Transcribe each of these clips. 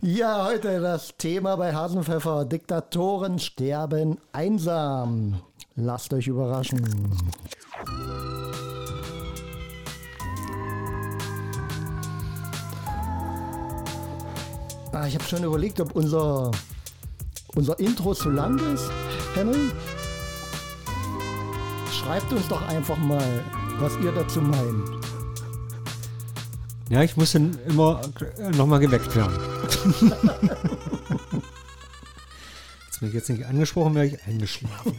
Ja, heute das Thema bei Hasenpfeffer. Diktatoren sterben einsam. Lasst euch überraschen. Ah, ich habe schon überlegt, ob unser, unser Intro zu lang ist. Henry, schreibt uns doch einfach mal, was ihr dazu meint. Ja, ich muss dann immer nochmal geweckt werden. Jetzt bin ich jetzt nicht angesprochen, wäre ich eingeschlafen.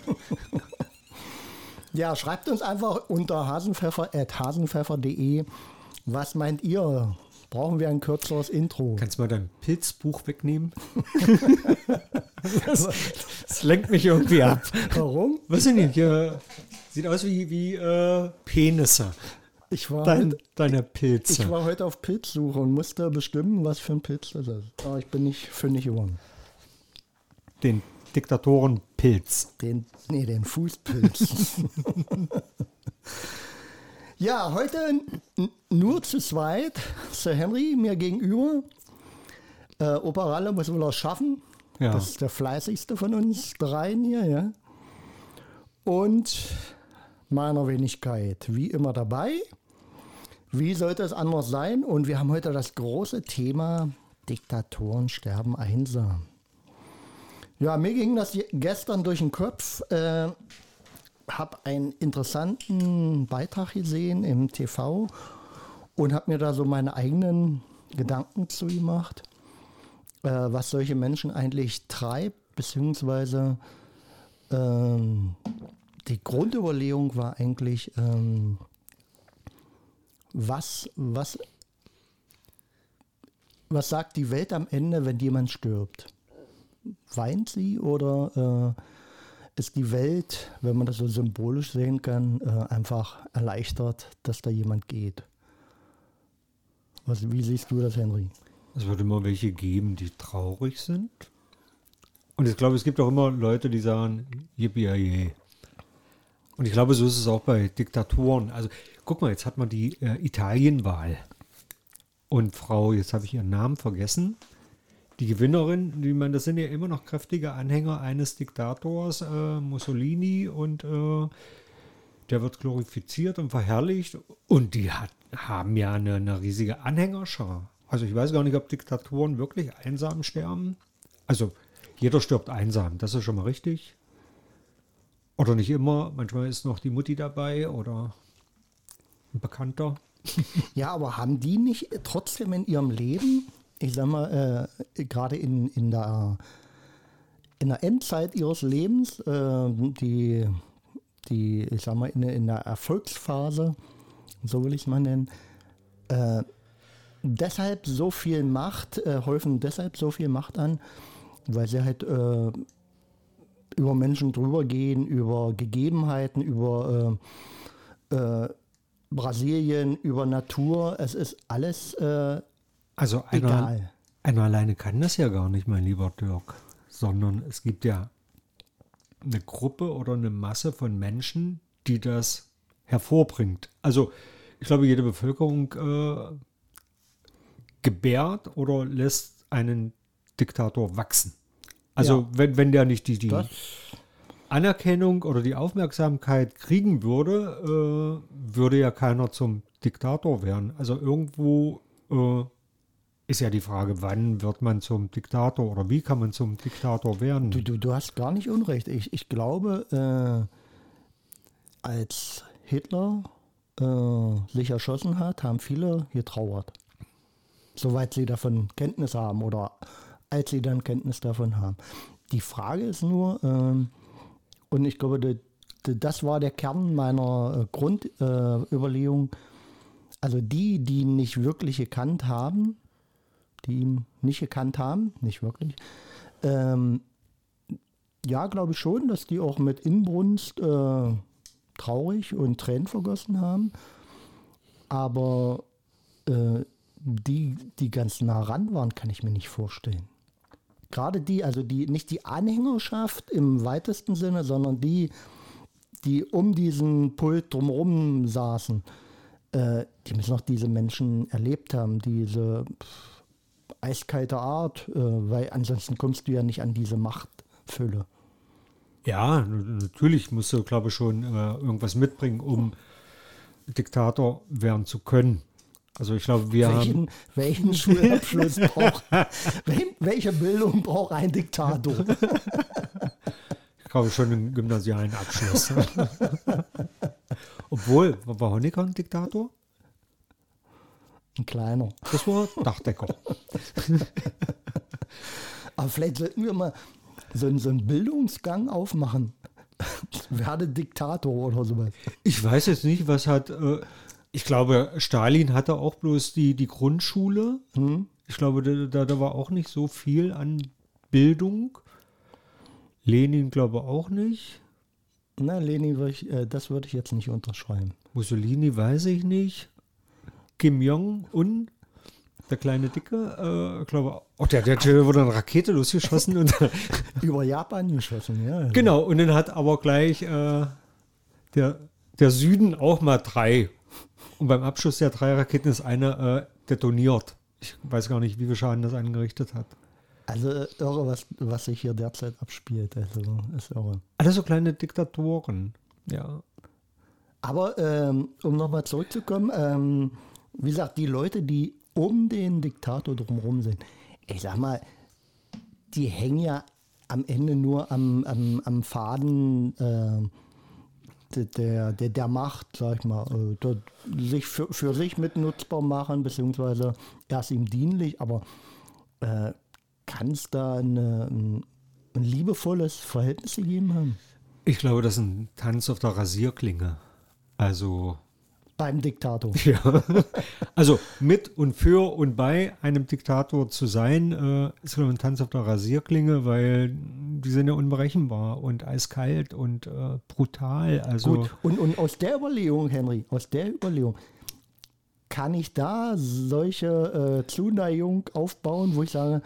Ja, schreibt uns einfach unter hasenpfeffer.hasenpfeffer.de. Was meint ihr? Brauchen wir ein kürzeres Intro? Kannst du mal dein Pilzbuch wegnehmen? das, das, lenkt mich irgendwie ab. Warum? Weiß ich nicht. Ja, sieht aus wie, wie äh, Penisse. Ich war, Dein, deine Pilze. ich war heute auf Pilzsuche und musste bestimmen, was für ein Pilz das ist. Aber ich bin nicht fündig geworden. Den Diktatorenpilz. Den, nee, den Fußpilz. ja, heute nur zu zweit. Sir Henry mir gegenüber. Äh, Opa Ralle muss wohl auch schaffen. Ja. Das ist der fleißigste von uns dreien hier, ja. Und meiner Wenigkeit wie immer dabei. Wie sollte es anders sein? Und wir haben heute das große Thema Diktatoren sterben einsam. Ja, mir ging das gestern durch den Kopf. Äh, habe einen interessanten Beitrag gesehen im TV und habe mir da so meine eigenen Gedanken zu gemacht, äh, was solche Menschen eigentlich treibt, beziehungsweise ähm, die Grundüberlegung war eigentlich, ähm, was, was, was sagt die Welt am Ende, wenn jemand stirbt? Weint sie oder äh, ist die Welt, wenn man das so symbolisch sehen kann, äh, einfach erleichtert, dass da jemand geht? Was, wie siehst du das, Henry? Es wird immer welche geben, die traurig sind. Und ich glaube, es gibt auch immer Leute, die sagen, yippie Und ich glaube, so ist es auch bei Diktaturen. Also guck mal, jetzt hat man die äh, Italienwahl. Und Frau, jetzt habe ich ihren Namen vergessen, die Gewinnerin, die man, das sind ja immer noch kräftige Anhänger eines Diktators, äh, Mussolini, und äh, der wird glorifiziert und verherrlicht. Und die hat, haben ja eine, eine riesige Anhängerschar. Also ich weiß gar nicht, ob Diktatoren wirklich einsam sterben. Also jeder stirbt einsam, das ist schon mal richtig. Oder nicht immer, manchmal ist noch die Mutti dabei oder ein Bekannter. Ja, aber haben die nicht trotzdem in ihrem Leben, ich sag mal, äh, gerade in, in, der, in der Endzeit ihres Lebens, äh, die, die, ich sag mal, in, in der Erfolgsphase, so will ich es mal nennen, äh, deshalb so viel Macht, äh, häufen deshalb so viel Macht an, weil sie halt äh, über Menschen drüber gehen, über Gegebenheiten, über äh, Brasilien, über Natur. Es ist alles äh, Also einer, egal. einer alleine kann das ja gar nicht, mein lieber Dirk. Sondern es gibt ja eine Gruppe oder eine Masse von Menschen, die das hervorbringt. Also ich glaube, jede Bevölkerung äh, gebärt oder lässt einen Diktator wachsen. Also Ja. wenn, wenn der nicht die, die Das, Anerkennung oder die Aufmerksamkeit kriegen würde, äh, würde ja keiner zum Diktator werden. Also irgendwo äh, ist ja die Frage, wann wird man zum Diktator oder wie kann man zum Diktator werden? du, du, du hast gar nicht Unrecht. Ich, ich glaube, äh, als Hitler äh, sich erschossen hat, haben viele getrauert. Soweit sie davon Kenntnis haben oder als sie dann Kenntnis davon haben. Die Frage ist nur, ähm, und ich glaube, das war der Kern meiner äh, Grundüberlegung, äh, also die, die ihn nicht wirklich gekannt haben, die ihn nicht gekannt haben, nicht wirklich, ähm, ja, glaube ich schon, dass die auch mit Inbrunst äh, traurig und Tränen vergossen haben. Aber äh, die, die ganz nah ran waren, kann ich mir nicht vorstellen. Gerade die, also die, nicht die Anhängerschaft im weitesten Sinne, sondern die, die um diesen Pult drumherum saßen, äh, die müssen auch diese Menschen erlebt haben, diese pff, eiskalte Art, äh, weil ansonsten kommst du ja nicht an diese Machtfülle. Ja, natürlich musst du, glaube ich, schon äh, irgendwas mitbringen, um Diktator werden zu können. Also ich glaube, wir welchen, haben. Welchen Schulabschluss braucht, wel, welche Bildung braucht ein Diktator? Ich glaube schon einen gymnasialen Abschluss. Obwohl, war Honecker ein Diktator? Ein kleiner. Das war Dachdecker. Aber vielleicht sollten wir mal so, so einen Bildungsgang aufmachen. Werde Diktator oder sowas. Ich weiß jetzt nicht, was hat. Äh, ich glaube, Stalin hatte auch bloß die, die Grundschule. Hm? Ich glaube, da, da war auch nicht so viel an Bildung. Lenin glaube auch nicht. Na, Lenin, würd ich, äh, das würde ich jetzt nicht unterschreiben. Mussolini weiß ich nicht. Kim Jong-un, der kleine Dicke, äh, glaube oh, der, der, der wurde eine Rakete losgeschossen und Über Japan geschossen, ja. genau, und dann hat aber gleich äh, der, der Süden auch mal drei. Und beim Abschuss der drei Raketen ist eine äh, detoniert. Ich weiß gar nicht, wie viel Schaden das angerichtet hat. Also äh, irre, was, was sich hier derzeit abspielt. Also ist irre. Alles so kleine Diktatoren. Ja. Aber ähm, um nochmal zurückzukommen, ähm, wie gesagt, die Leute, die um den Diktator drumherum sind, ich sag mal, die hängen ja am Ende nur am, am, am Faden äh, der, der, der Macht, sag ich mal, äh, sich für, für sich mit nutzbar machen, beziehungsweise erst ihm dienlich, aber äh, kann es da eine, ein, ein liebevolles Verhältnis gegeben haben? Ich glaube, das ist ein Tanz auf der Rasierklinge. Also Beim Diktator. Ja. Also mit und für und bei einem Diktator zu sein, äh, ist ein Tanz auf der Rasierklinge, weil die sind ja unberechenbar und eiskalt und äh, brutal. Also Gut, und, und aus der Überlegung, Henry, aus der Überlegung, kann ich da solche äh, Zuneigung aufbauen, wo ich sage,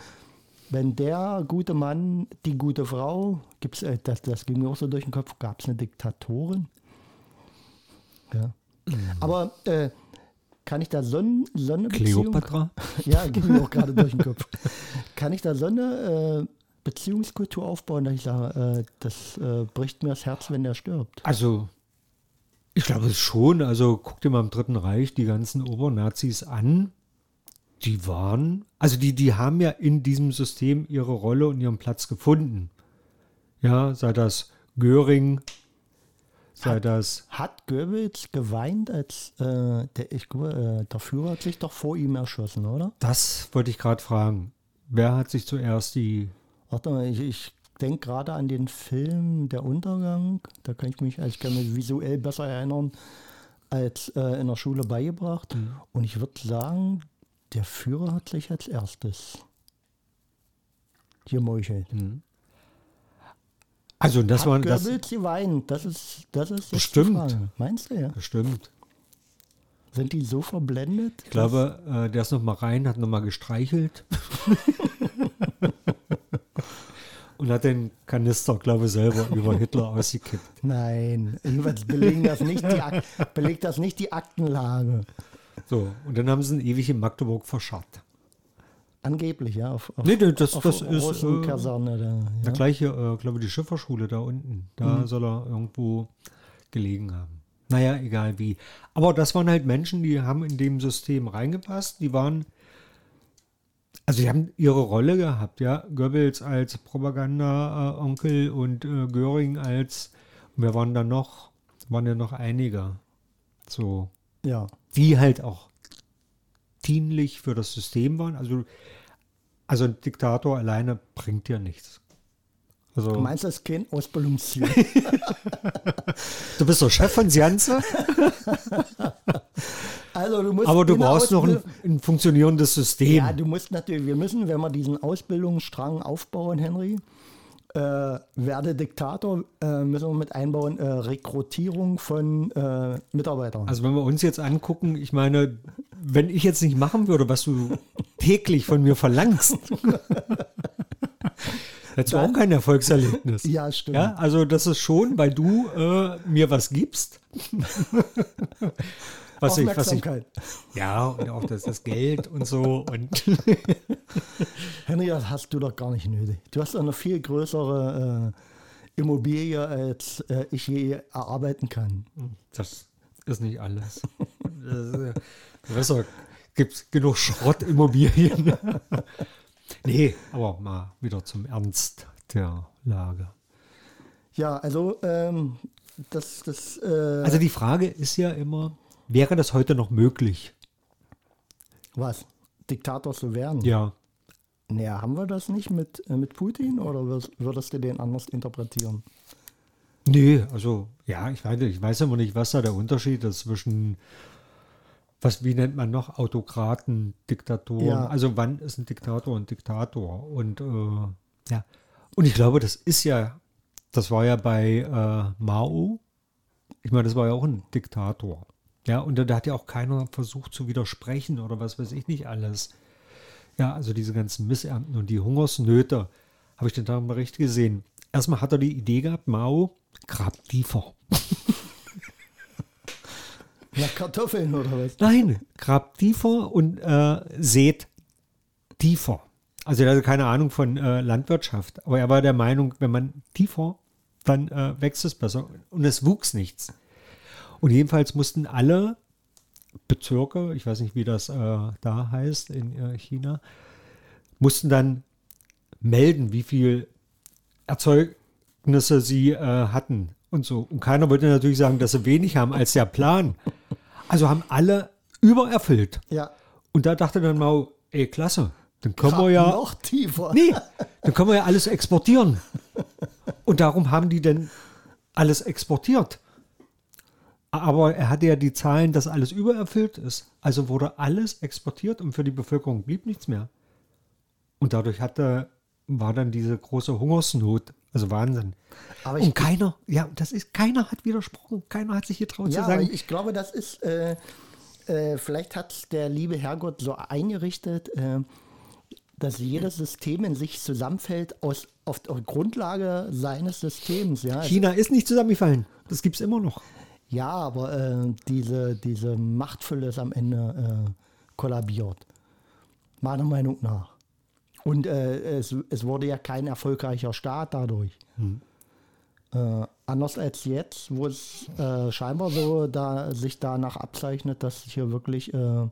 wenn der gute Mann, die gute Frau, gibt's, äh, das, das ging mir auch so durch den Kopf, gab es eine Diktatorin? Ja. Aber äh, kann ich da so, ein- so eine Beziehung... Kleopatra? Ja, ging mir auch gerade durch den Kopf. Kann ich da so eine äh, Beziehungskultur aufbauen, dass ich sage, äh, das äh, bricht mir das Herz, wenn der stirbt? Also ich glaube es schon. Also guck dir mal im Dritten Reich die ganzen Obernazis an. Die waren, also die, die haben ja in diesem System ihre Rolle und ihren Platz gefunden. Ja, sei das Göring, sei das Hat Goebbels geweint, als äh, der, ich, äh, der Führer hat sich doch vor ihm erschossen, oder? Das wollte ich gerade fragen. Wer hat sich zuerst die. Warte mal, ich, ich denke gerade an den Film Der Untergang. Da kann ich mich, also ich kann mich visuell besser erinnern als äh, in der Schule beigebracht. Und ich würde sagen, der Führer hat sich als erstes gemeuchelt. Also, das waren das. Goebbels geweint? Das ist, das ist Bestimmt. Meinst du ja? Bestimmt. Sind die so verblendet? Ich glaube, äh, der ist noch mal rein, hat noch mal gestreichelt. Und hat den Kanister, glaube ich, selber über Hitler ausgekippt. Nein, jedenfalls belegen das nicht die, Ak belegt das nicht die Aktenlage. So, und dann haben sie ihn ewig in Magdeburg verscharrt. Angeblich, ja. Auf, auf, Nee, nee, das- auf das ist, Russenkaserne da. Der Ja. gleiche, äh, glaube ich, die Schifferschule da unten. Da soll er irgendwo gelegen haben. Naja, egal wie. Aber das waren halt Menschen, die haben in dem System reingepasst. Die waren, also die haben ihre Rolle gehabt, ja. Goebbels als Propaganda-Onkel und äh, Göring als, wir waren da noch, waren ja noch einige. So, ja. die halt auch dienlich für das System waren. Also, also ein Diktator alleine bringt ja nichts. Also, Du meinst, das ist kein Ausbildungsziel? du bist doch Chef von Sianze, Also du musst aber du brauchst noch ein, ein funktionierendes System. Ja, du musst natürlich, wir müssen, wenn wir diesen Ausbildungsstrang aufbauen, Henry, äh, werde Diktator, äh, müssen wir mit einbauen, äh, Rekrutierung von äh, Mitarbeitern. Also wenn wir uns jetzt angucken, ich meine, wenn ich jetzt nicht machen würde, was du täglich von mir verlangst, hättest du auch kein Erfolgserlebnis. ja, stimmt. Ja, also das ist schon, weil du äh, mir was gibst. was ich, was ich, ja, und auch das, das Geld und so. Und Henry, das hast du doch gar nicht nötig. Du hast eine viel größere äh, Immobilie, als äh, ich je erarbeiten kann. das ist nicht alles. Besser gibt es genug Schrottimmobilien. nee, aber mal wieder zum Ernst der Lage. Ja, also ähm, das, das äh, Also die Frage ist ja immer, wäre das heute noch möglich? was? Diktator zu werden? Ja. Naja, haben wir das nicht mit, äh, mit Putin oder würd- würdest du den anders interpretieren? Nee, also ja, ich weiß, ich weiß immer nicht, was da der Unterschied ist zwischen, was, wie nennt man noch, Autokraten, Diktatoren. Ja. Also wann ist ein Diktator ein Diktator? Und äh, ja, und ich glaube, das ist ja, das war ja bei äh, Mao, ich meine, das war ja auch ein Diktator. Ja, und da, hat ja auch keiner versucht zu widersprechen oder was weiß ich nicht alles. Ja, also diese ganzen Missernten und die Hungersnöte, habe ich den recht gesehen. Erstmal hat er die Idee gehabt, Mao, grabt tiefer. Ja, Kartoffeln oder was? Nein, grabt tiefer und äh, sät tiefer. Also er hatte keine Ahnung von äh, Landwirtschaft, aber er war der Meinung, wenn man tiefer, dann äh, wächst es besser. Und es wuchs nichts. Und jedenfalls mussten alle Bezirke, ich weiß nicht, wie das äh, da heißt in äh, China, mussten dann melden, wie viel Erzeugnisse sie äh, hatten und so. Und keiner wollte natürlich sagen, dass sie wenig haben als der Plan. Also haben alle übererfüllt. Ja, Und da dachte dann Mao, ey, klasse, dann können wir Grab ja, noch tiefer. nee, dann können wir ja alles exportieren. Und darum haben die denn alles exportiert. Aber er hatte ja die Zahlen, dass alles übererfüllt ist. Also wurde alles exportiert und für die Bevölkerung blieb nichts mehr. Und dadurch hatte, war dann diese große Hungersnot. Also Wahnsinn. Aber und keiner, ja, das ist, keiner hat widersprochen. Keiner hat sich getraut ja, zu sagen, ich glaube, das ist, äh, äh, vielleicht hat der liebe Herrgott so eingerichtet, äh, dass jedes System in sich zusammenfällt aus, auf der Grundlage seines Systems. Ja, China ist nicht zusammengefallen. Das gibt es immer noch. Ja aber äh, diese, diese Machtfülle ist am Ende äh, kollabiert. Meiner Meinung nach. Und äh, es, es wurde ja kein erfolgreicher Staat dadurch. Äh, anders als jetzt, wo es äh, scheinbar so da, sich danach abzeichnet, dass hier wirklich äh,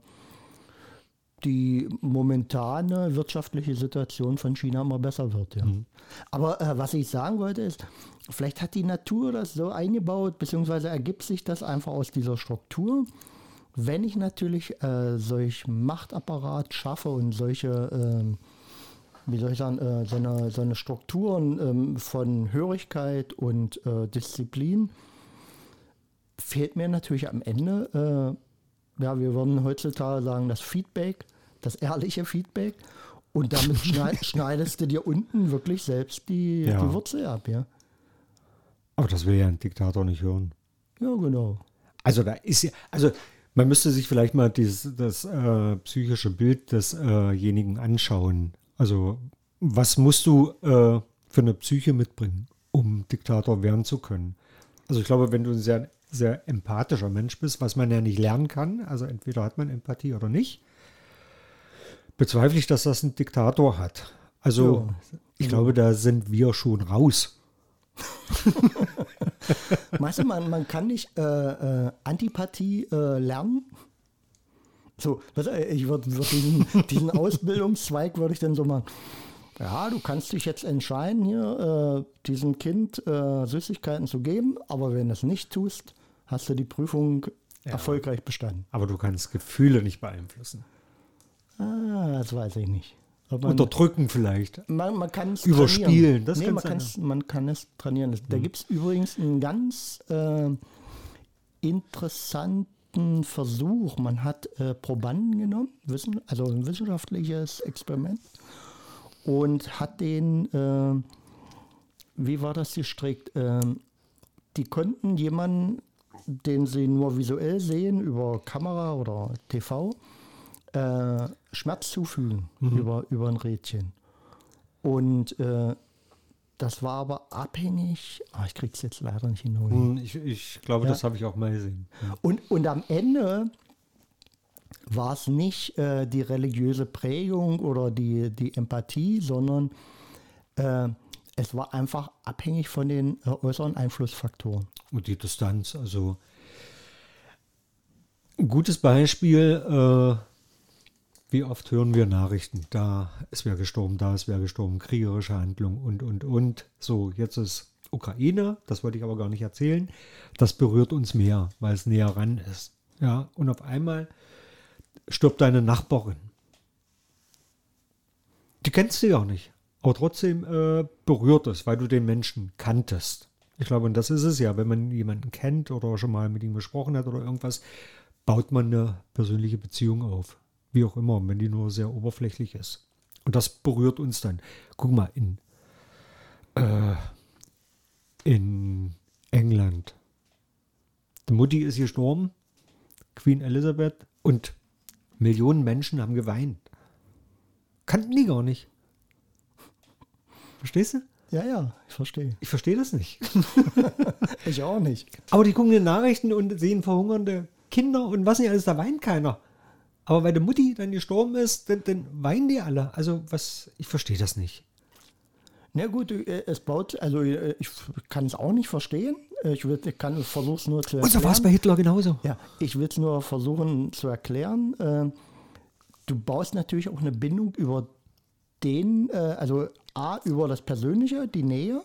die momentane wirtschaftliche Situation von China immer besser wird. Ja. Aber äh, was ich sagen wollte ist, vielleicht hat die Natur das so eingebaut, beziehungsweise ergibt sich das einfach aus dieser Struktur. Wenn ich natürlich äh, solch Machtapparat schaffe und solche, ähm, wie soll ich sagen, äh, so, eine, so eine Strukturen ähm, von Hörigkeit und äh, Disziplin, fehlt mir natürlich am Ende, äh, ja, wir würden heutzutage sagen, das Feedback, das ehrliche Feedback. Und damit schneid, schneidest du dir unten wirklich selbst die, Ja. die Wurzel ab, ja. Aber das will ja ein Diktator nicht hören. Ja, genau. Also da ist ja, also man müsste sich vielleicht mal dieses, das äh, psychische Bild desjenigen anschauen. Also was musst du äh, für eine Psyche mitbringen, um Diktator werden zu können? Also ich glaube, wenn du ein sehr, sehr empathischer Mensch bist, was man ja nicht lernen kann, also entweder hat man Empathie oder nicht, bezweifle ich, dass das ein Diktator hat. Also ich glaube, da sind wir schon raus. Weißt du, man, man kann nicht äh, äh, Antipathie äh, lernen. So, ich würde würd diesen, diesen Ausbildungszweig würde ich dann so machen. Ja, du kannst dich jetzt entscheiden, hier äh, diesem Kind äh, Süßigkeiten zu geben, aber wenn du es nicht tust, hast du die Prüfung erfolgreich bestanden. Aber du kannst Gefühle nicht beeinflussen. Ah, das weiß ich nicht. Man, Unterdrücken vielleicht. man, man kann es Überspielen, trainieren. das nee, man, kann's, man kann es trainieren. Da gibt es übrigens einen ganz äh, interessanten Versuch. Man hat äh, Probanden genommen, wissen, also ein wissenschaftliches Experiment, und hat den, äh, wie war das gestrickt? Ähm, die konnten jemanden, den sie nur visuell sehen, über Kamera oder TV, äh, Schmerz zufügen über, über ein Rädchen. Und äh, das war aber abhängig. Ah, ich krieg's jetzt leider nicht hin. Hm, Ich, ich glaube, Ja. das habe ich auch mal gesehen. Ja. Und, und am Ende war es nicht äh, die religiöse Prägung oder die, die Empathie, sondern äh, es war einfach abhängig von den äh, äußeren Einflussfaktoren. Und die Distanz, also ein gutes Beispiel, äh, wie oft hören wir Nachrichten, da ist wer gestorben, da ist wer gestorben, kriegerische Handlung und, und, und. So, jetzt ist Ukraine, das wollte ich aber gar nicht erzählen, das berührt uns mehr, weil es näher ran ist. Ja, und auf einmal stirbt deine Nachbarin. Die kennst du ja auch nicht. Aber trotzdem äh, berührt es, weil du den Menschen kanntest. Ich glaube, und das ist es ja, wenn man jemanden kennt oder schon mal mit ihm gesprochen hat oder irgendwas, baut man eine persönliche Beziehung auf. Wie auch immer, wenn die nur sehr oberflächlich ist. Und das berührt uns dann. Guck mal, in, äh, in England. Die Mutti ist gestorben, Queen Elizabeth, und Millionen Menschen haben geweint. Kannten die gar nicht. Verstehst du? Ja, ja, ich verstehe. Ich verstehe das nicht. Ich auch nicht. Aber die gucken die Nachrichten und sehen verhungernde Kinder und was nicht alles, da weint keiner. Aber weil die Mutti dann gestorben ist, dann, dann weinen die alle. Also was, ich verstehe das nicht. Na gut, äh, es baut, also äh, ich kann es auch nicht verstehen. Äh, Ich, will- ich kann versuche es nur zu Und so war es erklären. bei Hitler genauso. Ja, ich will es nur versuchen zu erklären. Du baust natürlich auch eine Bindung über den, also A, über das Persönliche, die Nähe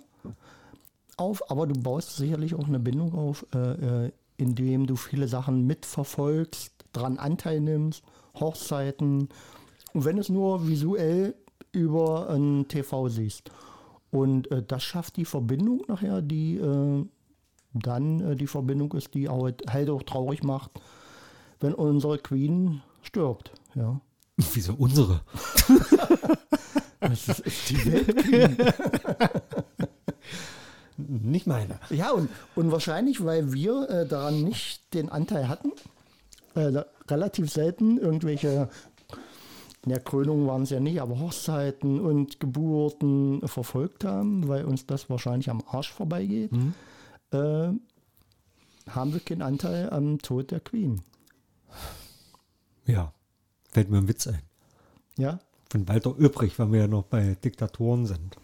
auf, aber du baust sicherlich auch eine Bindung auf, äh, äh, indem du viele Sachen mitverfolgst, dran Anteil nimmst, Hochzeiten und wenn es nur visuell über ein TV siehst. Und äh, das schafft die Verbindung nachher, die äh, dann äh, die Verbindung ist, die auch, halt auch traurig macht, wenn unsere Queen stirbt. Ja. Wieso unsere? Das ist, ist die Weltqueen. Nicht meine. Ja, und, und wahrscheinlich, weil wir äh, daran nicht den Anteil hatten, äh, da, relativ selten irgendwelche, in der Krönung waren es ja nicht, aber Hochzeiten und Geburten verfolgt haben, weil uns das wahrscheinlich am Arsch vorbeigeht, äh, haben wir keinen Anteil am Tod der Queen. Ja, fällt mir ein Witz ein. Ja, Von Walter Übrig, weil wir ja noch bei Diktatoren sind.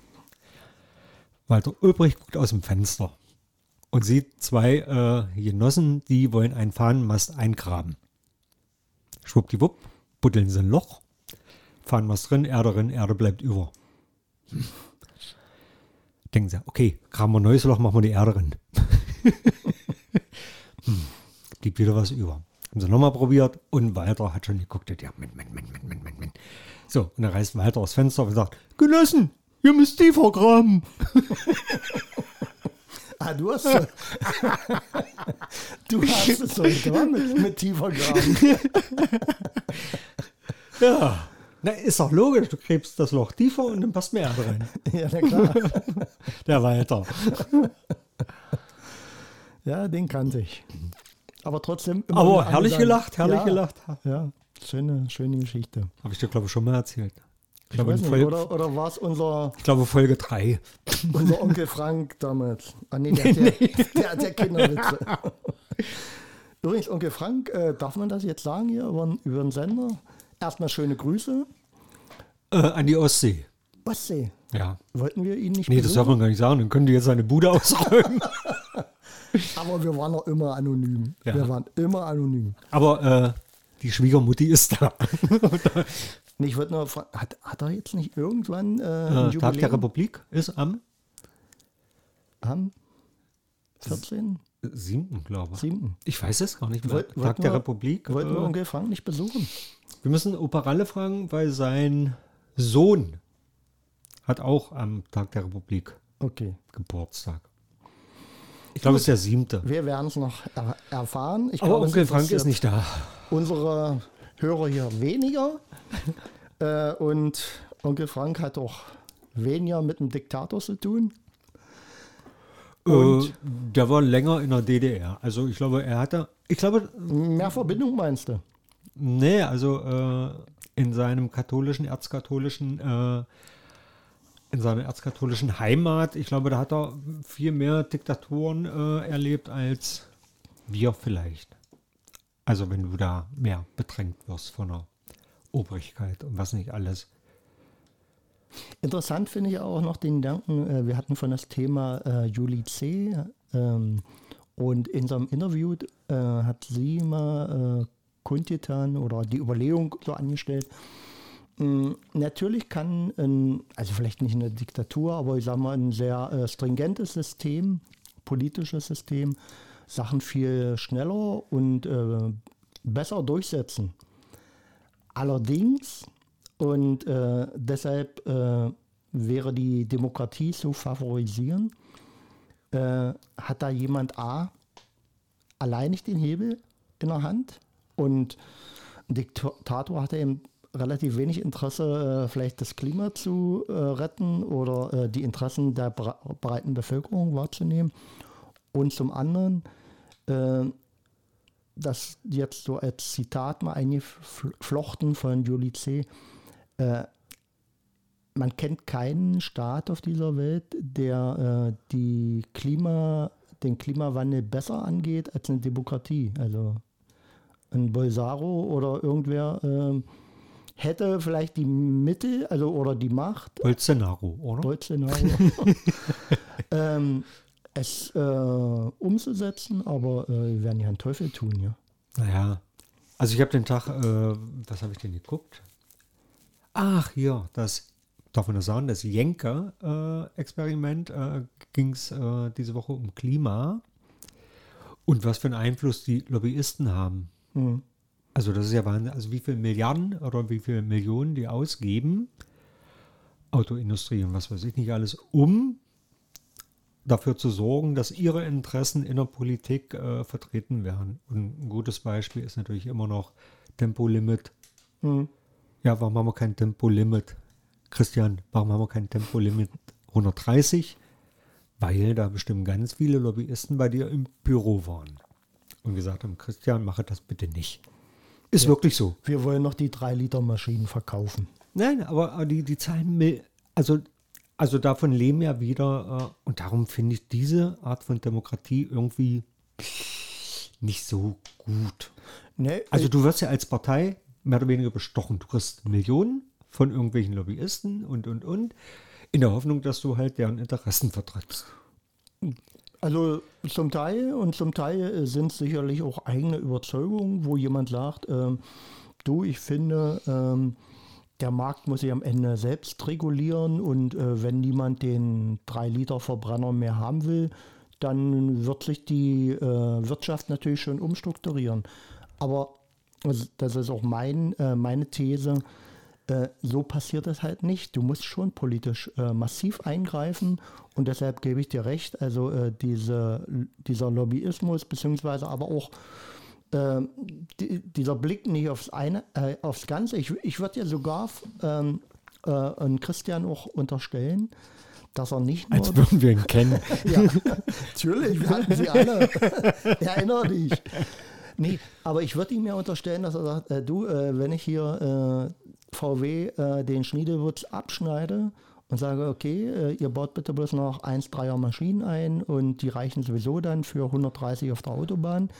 Walter Übrig guckt aus dem Fenster und sieht zwei äh, Genossen, die wollen einen Fahnenmast eingraben. Schwuppdiwupp, buddeln sie ein Loch, Fahnenmast drin, Erde drin, Erde bleibt über. Denken sie, okay, graben wir ein neues Loch, machen wir die Erde drin. hm. Wieder was über. Haben sie nochmal probiert und Walter hat schon geguckt, ja, Mensch, Mensch, Mensch, Mensch, Mensch, Mensch. So, und dann reißt Walter aus Fenster und sagt, Genossen, ihr müsst tiefer graben. Ah, du hast du hast es so getan mit, mit tiefer Graben. Ja. Na, ist doch logisch, du gräbst das Loch tiefer und dann passt mehr rein. Ja, na klar. Der Walter. Ja, den kannte ich. Aber trotzdem. immer Aber herrlich amüsant- gelacht, herrlich ja, gelacht. Ja, schöne, schöne Geschichte. Habe ich dir, glaube ich, schon mal erzählt. Ich Ich glaube, nicht, Folge, oder, oder war es unser, ich glaube Folge 3. unser Onkel Frank damals? Ah, nee, der, ja- der hat ja Kinderwitze. Übrigens, Onkel Frank, äh, darf man das jetzt sagen hier über, über den Sender? Erstmal schöne Grüße. Äh, an die Ostsee. Ostsee. Ja. Wollten wir ihn nicht Nee, das darf besuchen? man gar nicht sagen. Dann können die jetzt seine Bude ausräumen. Aber wir waren noch immer anonym. Ja. Wir waren immer anonym. Aber äh, die Schwiegermutti ist da. Ich wollte nur fragen, hat, hat er jetzt nicht irgendwann äh, ein Äh, Tag der Republik ist am am 14. 7. glaube ich. 7. Ich weiß es gar nicht mehr. Wollt- Tag der wir- Republik. Wollten wir äh, Onkel Frank nicht besuchen? Wir müssen Operalle fragen, weil sein Sohn hat auch am Tag der Republik Okay. Geburtstag. Ich glaube, es ist der siebte. Wir werden es noch er erfahren. Ich Aber glaube, es Onkel Frank ist nicht da. Unsere Hörer hier weniger. äh, und Onkel Frank hat auch weniger mit dem Diktator zu tun. Äh, der war länger in der DDR. Also ich glaube, er hatte, ich glaube, Mehr Verbindung meinst du? nee, also äh, in seinem katholischen, erzkatholischen äh, in seiner erzkatholischen Heimat, ich glaube, da hat er viel mehr Diktaturen äh, erlebt als wir vielleicht. Also wenn du da mehr bedrängt wirst von der Obrigkeit und was nicht alles. Interessant finde ich auch noch den Gedanken, äh, wir hatten von das Thema äh, Julie C. Ähm, und in so einem Interview äh, hat sie mal äh, kundgetan oder die Überlegung so angestellt, natürlich kann, ein, also vielleicht nicht eine Diktatur, aber ich sage mal ein sehr äh, stringentes System, politisches System, Sachen viel schneller und äh, besser durchsetzen. Allerdings, und äh, deshalb äh, wäre die Demokratie zu favorisieren, äh, hat da jemand A allein nicht den Hebel in der Hand und ein Diktator hat eben relativ wenig Interesse, äh, vielleicht das Klima zu äh, retten oder äh, die Interessen der breiten Bevölkerung wahrzunehmen. Und zum anderen, das jetzt so als Zitat mal eingeflochten von Julie C., man kennt keinen Staat auf dieser Welt, der die Klima, den Klimawandel besser angeht als eine Demokratie. Also ein Bolsaro oder irgendwer äh, hätte vielleicht die Mittel, also oder die Macht. Bolsonaro, oder? Bolsonaro. ähm, es äh, umzusetzen, aber äh, wir werden ja einen Teufel tun, ja. Naja, also ich habe den Tag, äh, was habe ich denn geguckt? Ach, hier, das darf man das sagen, das Jenker-Experiment äh, ging es äh, diese Woche um Klima und was für einen Einfluss die Lobbyisten haben. Mhm. Also das ist ja Wahnsinn, also wie viele Milliarden oder wie viele Millionen die ausgeben, Autoindustrie und was weiß ich nicht alles, um dafür zu sorgen, dass ihre Interessen in der Politik äh, vertreten werden. Und ein gutes Beispiel ist natürlich immer noch Tempolimit. Mhm. Ja, warum haben wir kein Tempolimit? Christian, warum haben wir kein Tempolimit 130? Weil da bestimmt ganz viele Lobbyisten bei dir im Büro waren und gesagt haben, Christian, mache das bitte nicht. Ist ja, wirklich so. Wir wollen noch die 3-Liter-Maschinen verkaufen. Nein, aber die, die Zahlen, also, also davon leben ja wieder, äh, und darum finde ich diese Art von Demokratie irgendwie nicht so gut. Nee, also du wirst ja als Partei mehr oder weniger bestochen. Du kriegst Millionen von irgendwelchen Lobbyisten und, und, und, in der Hoffnung, dass du halt deren Interessen vertrittst. Also zum Teil und zum Teil äh, sind es sicherlich auch eigene Überzeugungen, wo jemand sagt, ähm, du, ich finde, ähm, der Markt muss sich am Ende selbst regulieren und äh, wenn niemand den 3-Liter-Verbrenner mehr haben will, dann wird sich die äh, Wirtschaft natürlich schon umstrukturieren. Aber also, das ist auch mein, äh, meine These, äh, so passiert es halt nicht. Du musst schon politisch äh, massiv eingreifen und deshalb gebe ich dir recht. Also äh, diese, dieser Lobbyismus, beziehungsweise aber auch ähm, die, dieser Blick nicht aufs, eine, äh, aufs Ganze. Ich, ich würde ja sogar ähm, äh, Christian auch unterstellen, dass er nicht nur. Als würden wir ihn kennen. ja, natürlich, wir hatten sie alle. Erinnere dich. Nee, aber ich würde ihm ja unterstellen, dass er sagt, äh, du, äh, wenn ich hier äh, VW äh, den Schniedewurz abschneide und sage, okay, äh, ihr baut bitte bloß noch 1,3er Maschinen ein und die reichen sowieso dann für 130 auf der Autobahn,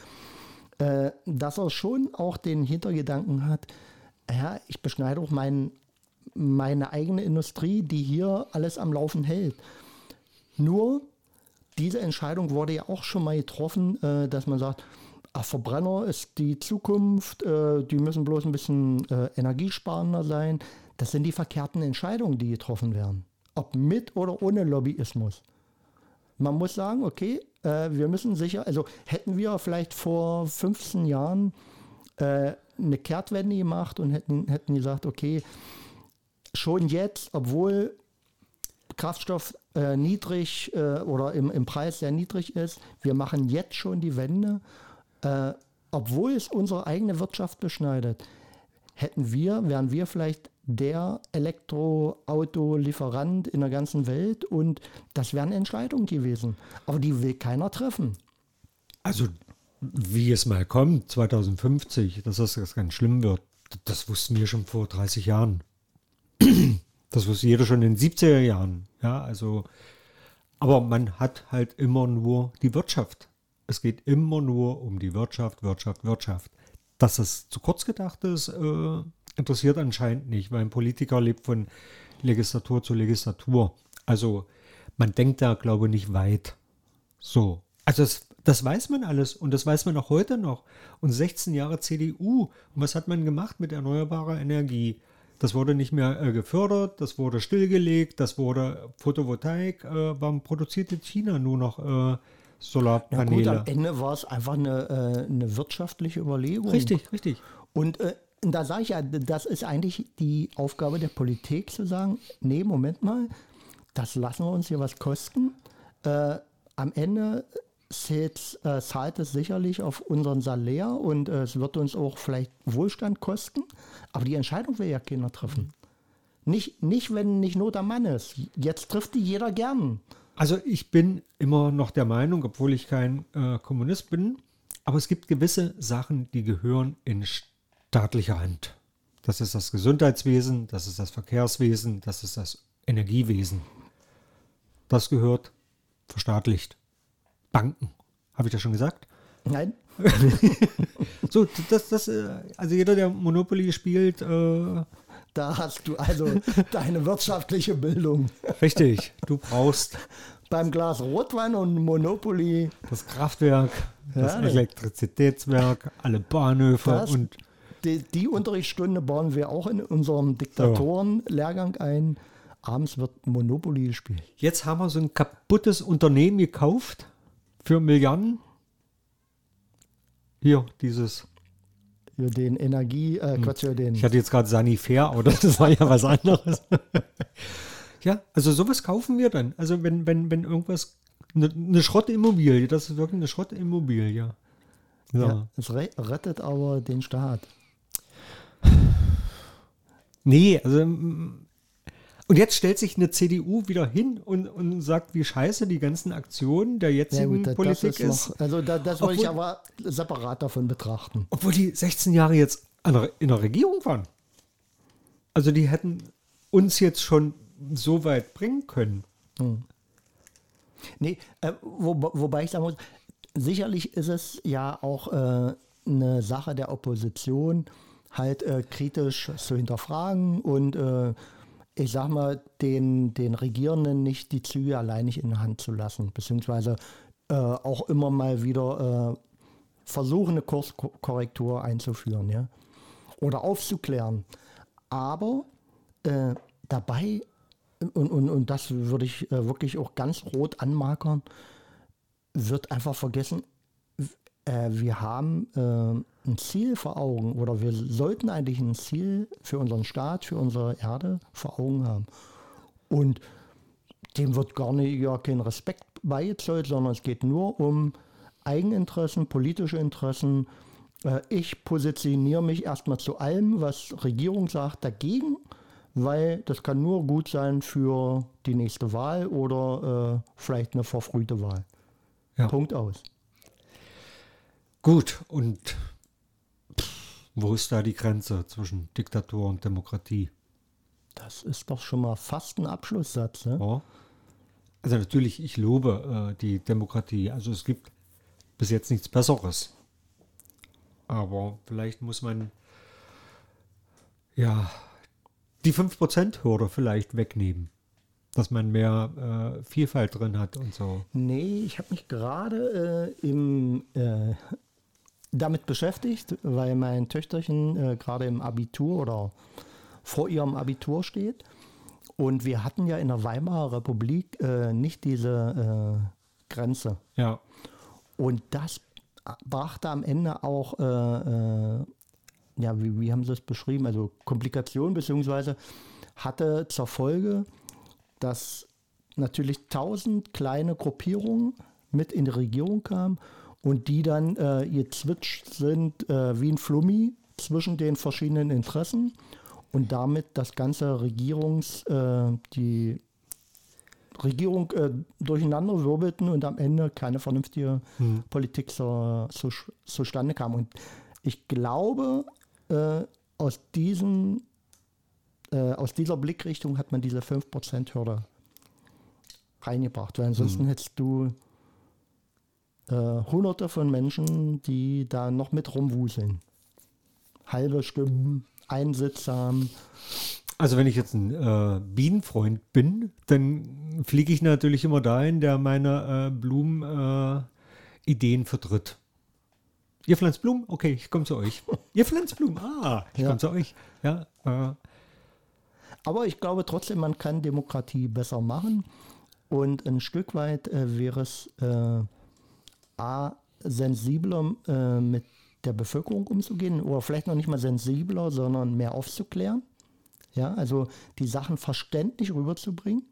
äh, dass er schon auch den Hintergedanken hat, ja, ich beschneide auch mein, meine eigene Industrie, die hier alles am Laufen hält. Nur diese Entscheidung wurde ja auch schon mal getroffen, äh, dass man sagt, ach, Verbrenner ist die Zukunft, äh, die müssen bloß ein bisschen äh, energiesparender sein. Das sind die verkehrten Entscheidungen, die getroffen werden. Ob mit oder ohne Lobbyismus. Man muss sagen, okay, äh, wir müssen sicher, also hätten wir vielleicht vor 15 Jahren äh, eine Kehrtwende gemacht und hätten, hätten gesagt, okay, schon jetzt, obwohl Kraftstoff äh, niedrig äh, oder im, im Preis sehr niedrig ist, wir machen jetzt schon die Wende äh, obwohl es unsere eigene Wirtschaft beschneidet, hätten wir, wären wir vielleicht der Elektroauto-Lieferant in der ganzen Welt und das wären Entscheidungen gewesen. Aber die will keiner treffen. Also, wie es mal kommt, 2050, dass das ganz schlimm wird, das wussten wir schon vor 30 Jahren. Das wusste jeder schon in den 70er Jahren. Ja, also, aber man hat halt immer nur die Wirtschaft. Es geht immer nur um die Wirtschaft, Wirtschaft, Wirtschaft. Dass das zu kurz gedacht ist, äh, interessiert anscheinend nicht, weil ein Politiker lebt von Legislatur zu Legislatur. Also man denkt da, glaube ich, nicht weit. So. Also das, das weiß man alles und das weiß man auch heute noch. Und 16 Jahre CDU. Und was hat man gemacht mit erneuerbarer Energie? Das wurde nicht mehr äh, gefördert, das wurde stillgelegt, das wurde Photovoltaik, äh, warum produziert jetzt China nur noch äh, Solarpaneele? Ja gut, am Ende war es einfach eine, äh, eine wirtschaftliche Überlegung. Richtig, richtig. Und äh, da sage ich ja, das ist eigentlich die Aufgabe der Politik zu sagen, nee, Moment mal, das lassen wir uns hier was kosten. Äh, am Ende zählt, äh, zahlt es sicherlich auf unseren Salär und äh, es wird uns auch vielleicht Wohlstand kosten, aber die Entscheidung will ja keiner treffen. Nicht, nicht, wenn nicht Not am Mann ist. Jetzt trifft die jeder gern. Also ich bin immer noch der Meinung, obwohl ich kein äh, Kommunist bin, aber es gibt gewisse Sachen, die gehören in staatlicher Hand. Das ist das Gesundheitswesen, das ist das Verkehrswesen, das ist das Energiewesen. Das gehört verstaatlicht. Banken. Habe ich das schon gesagt? Nein. so, das, das, äh, also jeder, der Monopoly spielt. Äh, da hast du also deine wirtschaftliche Bildung. Richtig, du brauchst. Beim Glas Rotwein und Monopoly. Das Kraftwerk, das ja, Elektrizitätswerk, alle Bahnhöfe das, und. Die, die, Unterrichtsstunde bauen wir auch in unserem Diktatorenlehrgang ein. Abends wird Monopoly gespielt. Jetzt haben wir so ein kaputtes Unternehmen gekauft für Milliarden. Hier, dieses. Für den Energie, äh, hm. Quatsch, für den. Ich hatte jetzt gerade Sanifair, aber das war ja was anderes. ja, also sowas kaufen wir dann. Also wenn, wenn, wenn irgendwas, eine, eine Schrottimmobilie, das ist wirklich eine Schrottimmobilie. So. Ja, es rettet aber den Staat. Nee, also und jetzt stellt sich eine CDU wieder hin und, und sagt, wie scheiße die ganzen Aktionen der jetzigen ja, gut, Politik ist. Noch, also da, das wollte ich aber separat davon betrachten. Obwohl die 16 Jahre jetzt in der Regierung waren. Also die hätten uns jetzt schon so weit bringen können. Hm. Nee, äh, wo, wobei ich sagen muss, sicherlich ist es ja auch äh, eine Sache der Opposition, halt äh, kritisch zu hinterfragen und äh, ich sag mal, den, den Regierenden nicht die Züge alleinig in der Hand zu lassen, beziehungsweise äh, auch immer mal wieder äh, versuchen, eine Kurskorrektur einzuführen, ja. Oder aufzuklären. Aber äh, dabei, und, und, und das würde ich äh, wirklich auch ganz rot anmarkern, wird einfach vergessen, äh, wir haben äh, ein Ziel vor Augen oder wir sollten eigentlich ein Ziel für unseren Staat, für unsere Erde vor Augen haben. Und dem wird gar nicht ja, kein Respekt beigezollt, sondern es geht nur um Eigeninteressen, politische Interessen. Äh, ich positioniere mich erstmal zu allem, was Regierung sagt, dagegen, weil das kann nur gut sein für die nächste Wahl oder äh, vielleicht eine verfrühte Wahl. Ja. Punkt aus. Gut, und wo ist da die Grenze zwischen Diktatur und Demokratie? Das ist doch schon mal fast ein Abschlusssatz. Ne? Ja. Also natürlich, ich lobe äh, die Demokratie. Also es gibt bis jetzt nichts Besseres. Aber vielleicht muss man ja die 5%-Hürde vielleicht wegnehmen dass man mehr äh, Vielfalt drin hat und so. Nee, ich habe mich gerade äh, im äh, damit beschäftigt, weil mein Töchterchen äh, gerade im Abitur oder vor ihrem Abitur steht. Und wir hatten ja in der Weimarer Republik äh, nicht diese äh, Grenze. Ja. Und das brachte am Ende auch, äh, äh, ja, wie, wie haben Sie es beschrieben, also Komplikationen, beziehungsweise hatte zur Folge, dass natürlich tausend kleine Gruppierungen mit in die Regierung kamen und die dann äh, gezwitscht sind äh, wie ein Flummi zwischen den verschiedenen Interessen und damit das ganze Regierungs, äh, die Regierung äh, durcheinander wirbelten und am Ende keine vernünftige hm. Politik so, so, zustande kam. Und ich glaube, äh, aus diesen äh, aus dieser Blickrichtung hat man diese 5%-Hürde reingebracht, weil ansonsten hättest du äh, hunderte von Menschen, die da noch mit rumwuseln. Halbe Stimmen, einsittsam. Also wenn ich jetzt ein äh, Bienenfreund bin, dann fliege ich natürlich immer dahin, der meine äh, Blumenideen äh, vertritt. Ihr pflanzt Blumen? Okay, ich komme zu euch. Ihr pflanzt Blumen? Ah, ich Ja. komme zu euch. Ja, äh, Aber ich glaube trotzdem, man kann Demokratie besser machen. Und ein Stück weit äh, wäre es äh, A, sensibler äh, mit der Bevölkerung umzugehen oder vielleicht noch nicht mal sensibler, sondern mehr aufzuklären. Ja, also die Sachen verständlich rüberzubringen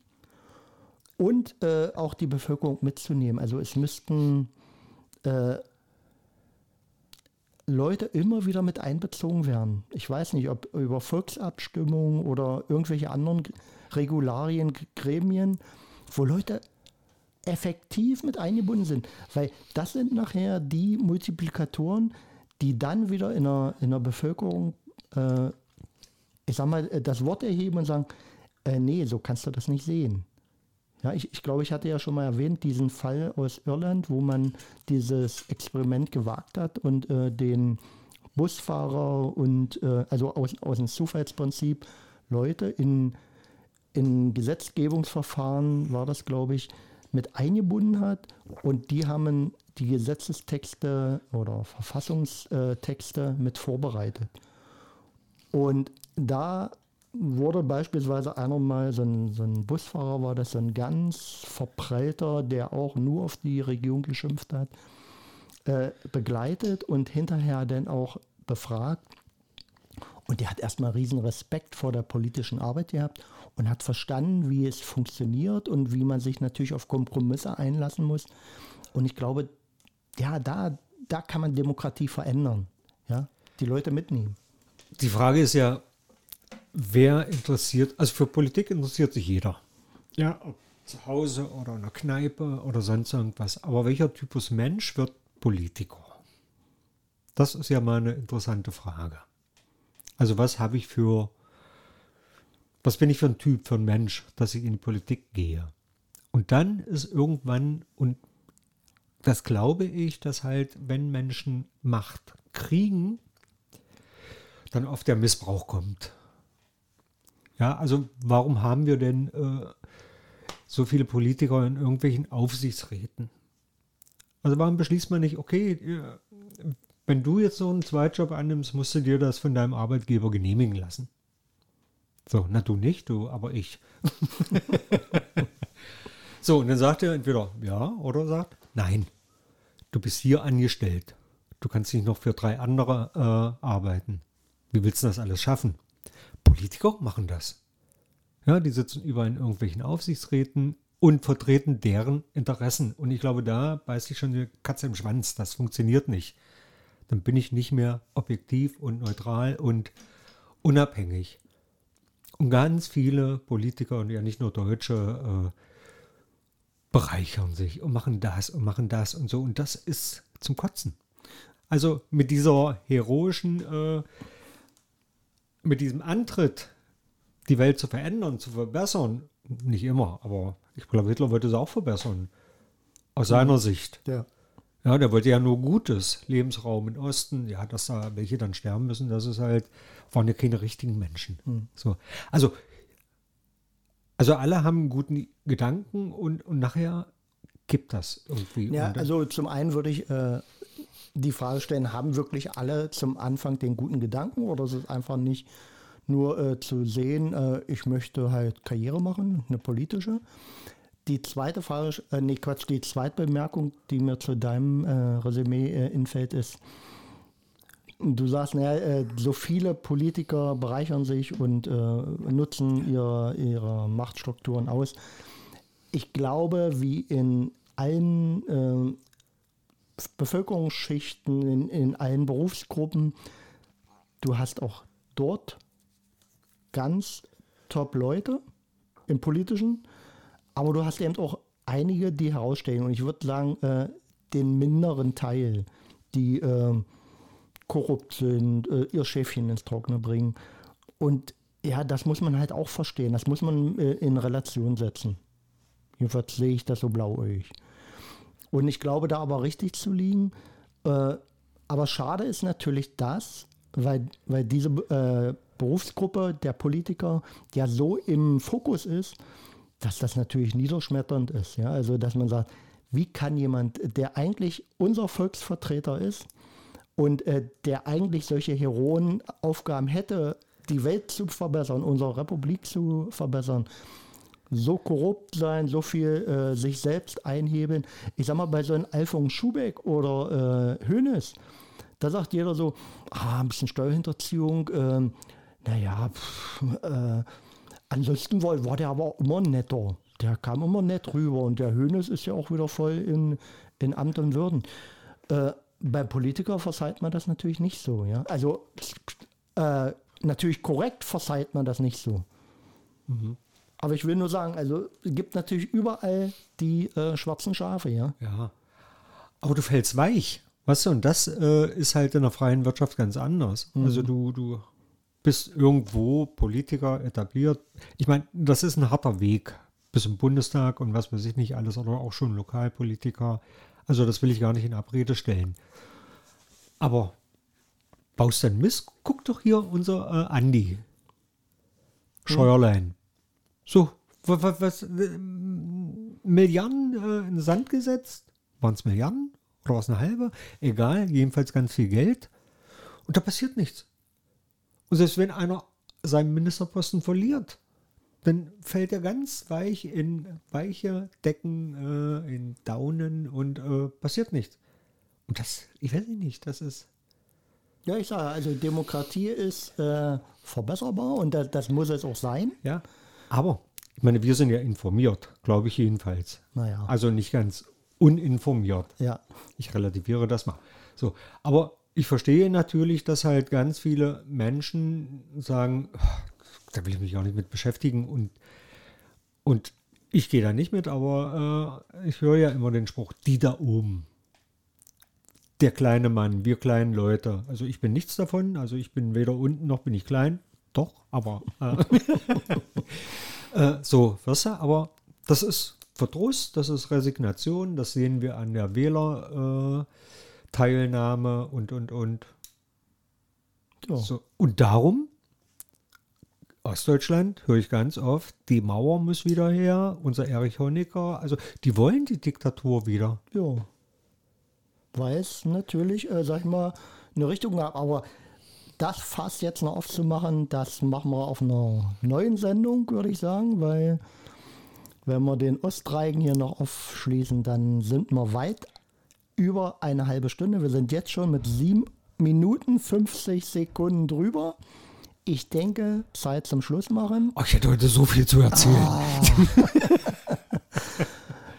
und äh, auch die Bevölkerung mitzunehmen. Also es müssten äh, Leute immer wieder mit einbezogen werden. Ich weiß nicht, ob über Volksabstimmungen oder irgendwelche anderen Regularien, Gremien, wo Leute effektiv mit eingebunden sind. Weil das sind nachher die Multiplikatoren, die dann wieder in der, in der Bevölkerung, äh, ich sag mal, äh, das Wort erheben und sagen, äh, nee, so kannst du das nicht sehen. Ja, ich, ich glaube, ich hatte ja schon mal erwähnt, diesen Fall aus Irland, wo man dieses Experiment gewagt hat und äh, den Busfahrer und äh, also aus, aus dem Zufallsprinzip Leute in, in Gesetzgebungsverfahren, war das, glaube ich, mit eingebunden hat und die haben die Gesetzestexte oder Verfassungstexte mit vorbereitet. Und da wurde beispielsweise einer mal, so ein, so ein Busfahrer war das, so ein ganz verprellter, der auch nur auf die Regierung geschimpft hat, äh, begleitet und hinterher dann auch befragt. Und der hat erstmal riesen Respekt vor der politischen Arbeit gehabt und hat verstanden, wie es funktioniert und wie man sich natürlich auf Kompromisse einlassen muss. Und ich glaube, ja, da, da kann man Demokratie verändern. Ja, die Leute mitnehmen. die Frage ist ja, wer interessiert, also für Politik interessiert sich jeder. Ja, ob zu Hause oder in der Kneipe oder sonst irgendwas. Aber welcher Typus Mensch wird Politiker? Das ist ja mal eine interessante Frage. Also was habe ich für, was bin ich für ein Typ, für ein Mensch, dass ich in die Politik gehe? Und dann ist irgendwann, und das glaube ich, dass halt, wenn Menschen Macht kriegen, dann oft der Missbrauch kommt. Ja, also warum haben wir denn äh, so viele Politiker in irgendwelchen Aufsichtsräten? Also warum beschließt man nicht, okay, äh, wenn du jetzt so einen Zweitjob annimmst, musst du dir das von deinem Arbeitgeber genehmigen lassen. So, na du nicht, du, aber ich. so, und dann sagt er entweder ja oder sagt nein. Du bist hier angestellt. Du kannst nicht noch für drei andere äh, arbeiten. Wie willst du das alles schaffen? Politiker machen das. Ja, die sitzen überall in irgendwelchen Aufsichtsräten und vertreten deren Interessen. Und ich glaube, da beißt sich schon die Katze im Schwanz. Das funktioniert nicht. Dann bin ich nicht mehr objektiv und neutral und unabhängig. Und ganz viele Politiker und ja nicht nur Deutsche äh, bereichern sich und machen das und machen das und so. Und das ist zum Kotzen. Also mit dieser heroischen, äh, mit diesem Antritt, die Welt zu verändern, zu verbessern, nicht immer, aber ich glaube, Hitler wollte es auch verbessern. Aus seiner Sicht. Ja. Ja, der wollte ja nur Gutes, Lebensraum im Osten. Ja, dass da welche dann sterben müssen, das ist halt, waren ja keine richtigen Menschen. So. Also, also alle haben einen guten Gedanken und, und nachher gibt das irgendwie. Ja, also zum einen würde ich äh, die Frage stellen, haben wirklich alle zum Anfang den guten Gedanken oder ist es einfach nicht nur äh, zu sehen, äh, ich möchte halt Karriere machen, eine politische? Die zweite Frage, äh, nee, Quatsch, die zweite Bemerkung, die mir zu deinem äh, Resümee äh, infällt, ist, du sagst, naja, äh, so viele Politiker bereichern sich und äh, nutzen ihre, ihre Machtstrukturen aus. Ich glaube, wie in allen äh, Bevölkerungsschichten, in, in allen Berufsgruppen, du hast auch dort ganz top Leute im Politischen, aber du hast eben auch einige, die herausstehen. Und ich würde sagen, äh, den minderen Teil, die äh, korrupt sind, äh, ihr Schäfchen ins Trockene bringen. Und Ja, das muss man halt auch verstehen. Das muss man äh, in Relation setzen. Jedenfalls sehe ich das so blauäugig. Und ich glaube, da aber richtig zu liegen. Äh, aber schade ist natürlich das, weil, weil diese äh, Berufsgruppe der Politiker ja so im Fokus ist, dass das natürlich niederschmetternd ist. Ja? Also, dass man sagt, wie kann jemand, der eigentlich unser Volksvertreter ist und äh, der eigentlich solche Heroenaufgaben hätte, die Welt zu verbessern, unsere Republik zu verbessern, so korrupt sein, so viel äh, sich selbst einhebeln. Ich sag mal, bei so einem Alfons Schubeck oder äh, Hönes, da sagt jeder so, ah, ein bisschen Steuerhinterziehung, ähm, naja, pff, äh, ansonsten war, war der aber immer netter. Der kam immer nett rüber und der Hönes ist ja auch wieder voll in, in Amt und Würden. Äh, bei Politiker verzeiht man das natürlich nicht so. Ja? Also äh, natürlich korrekt verzeiht man das nicht so. Mhm. Aber ich will nur sagen, also es gibt natürlich überall die äh, schwarzen Schafe, ja. Ja. Aber du fällst weich. Weißt du, und das äh, ist halt in der freien Wirtschaft ganz anders. Mhm. Also du, du bist irgendwo Politiker etabliert. Ich meine, das ist ein harter Weg bis zum Bundestag und was weiß ich nicht alles, oder auch schon Lokalpolitiker. Also das will ich gar nicht in Abrede stellen. Aber baust dann Mist? Guck doch hier unser äh, Andi. Scheuerlein. So, was, was, was äh, Milliarden äh, in den Sand gesetzt? Waren es Milliarden? Oder war es eine halbe? Egal, jedenfalls ganz viel Geld. Und da passiert nichts. Und selbst wenn einer seinen Ministerposten verliert, dann fällt er ganz weich in weiche Decken, äh, in Daunen und äh, passiert nichts. Und das, ich weiß nicht, das ist. Ja, ich sage, also Demokratie ist äh, verbesserbar und das, das, muss es auch sein. Ja, aber ich meine, wir sind ja informiert, glaube ich jedenfalls. Naja. Also nicht ganz uninformiert. Ja. Ich relativiere das mal. So, aber ich verstehe natürlich, dass halt ganz viele Menschen sagen, da will ich mich auch nicht mit beschäftigen und, und ich gehe da nicht mit, aber äh, ich höre ja immer den Spruch, die da oben. Der kleine Mann, wir kleinen Leute. Also ich bin nichts davon, also ich bin weder unten noch bin ich klein. Doch, aber äh, äh, so, weißt du, aber das ist Verdruss, das ist Resignation, das sehen wir an der Wählerteilnahme äh, und und und. Ja. So, und darum Ostdeutschland höre ich ganz oft, die Mauer muss wieder her, unser Erich Honecker, also die wollen die Diktatur wieder. Ja. Weil es natürlich, äh, sag ich mal, eine Richtung gab. Aber das Fass jetzt noch aufzumachen, das machen wir auf einer neuen Sendung, würde ich sagen, weil wenn wir den Ostreigen hier noch aufschließen, dann sind wir weit über eine halbe Stunde. Wir sind jetzt schon mit sieben Minuten 50 Sekunden drüber. Ich denke, Zeit zum Schluss machen. Oh, ich hätte heute so viel zu erzählen. Ah.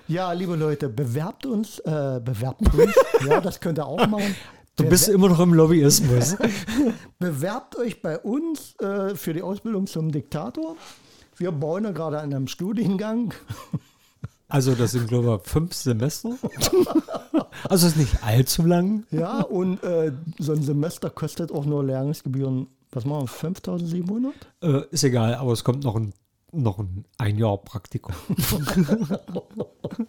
ja, liebe Leute, bewerbt uns, äh, bewerbt uns. ja, das könnt ihr auch machen. Du bist immer noch im Lobbyismus. Bewerbt euch bei uns äh, für die Ausbildung zum Diktator. Wir bauen ja gerade an einem Studiengang. Also das sind, glaube ich, fünf Semester. Also ist nicht allzu lang. Ja, und äh, so ein Semester kostet auch nur Lehrungsgebühren was machen wir, 5700? Äh, ist egal, aber es kommt noch ein, noch ein, ein Jahr Praktikum.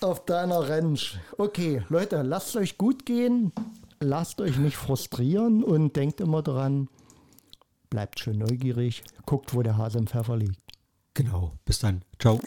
Auf deiner Ranch. Okay, Leute, lasst euch gut gehen, lasst euch nicht frustrieren und denkt immer dran, bleibt schön neugierig, guckt, wo der Hase im Pfeffer liegt. Genau, bis dann. Ciao.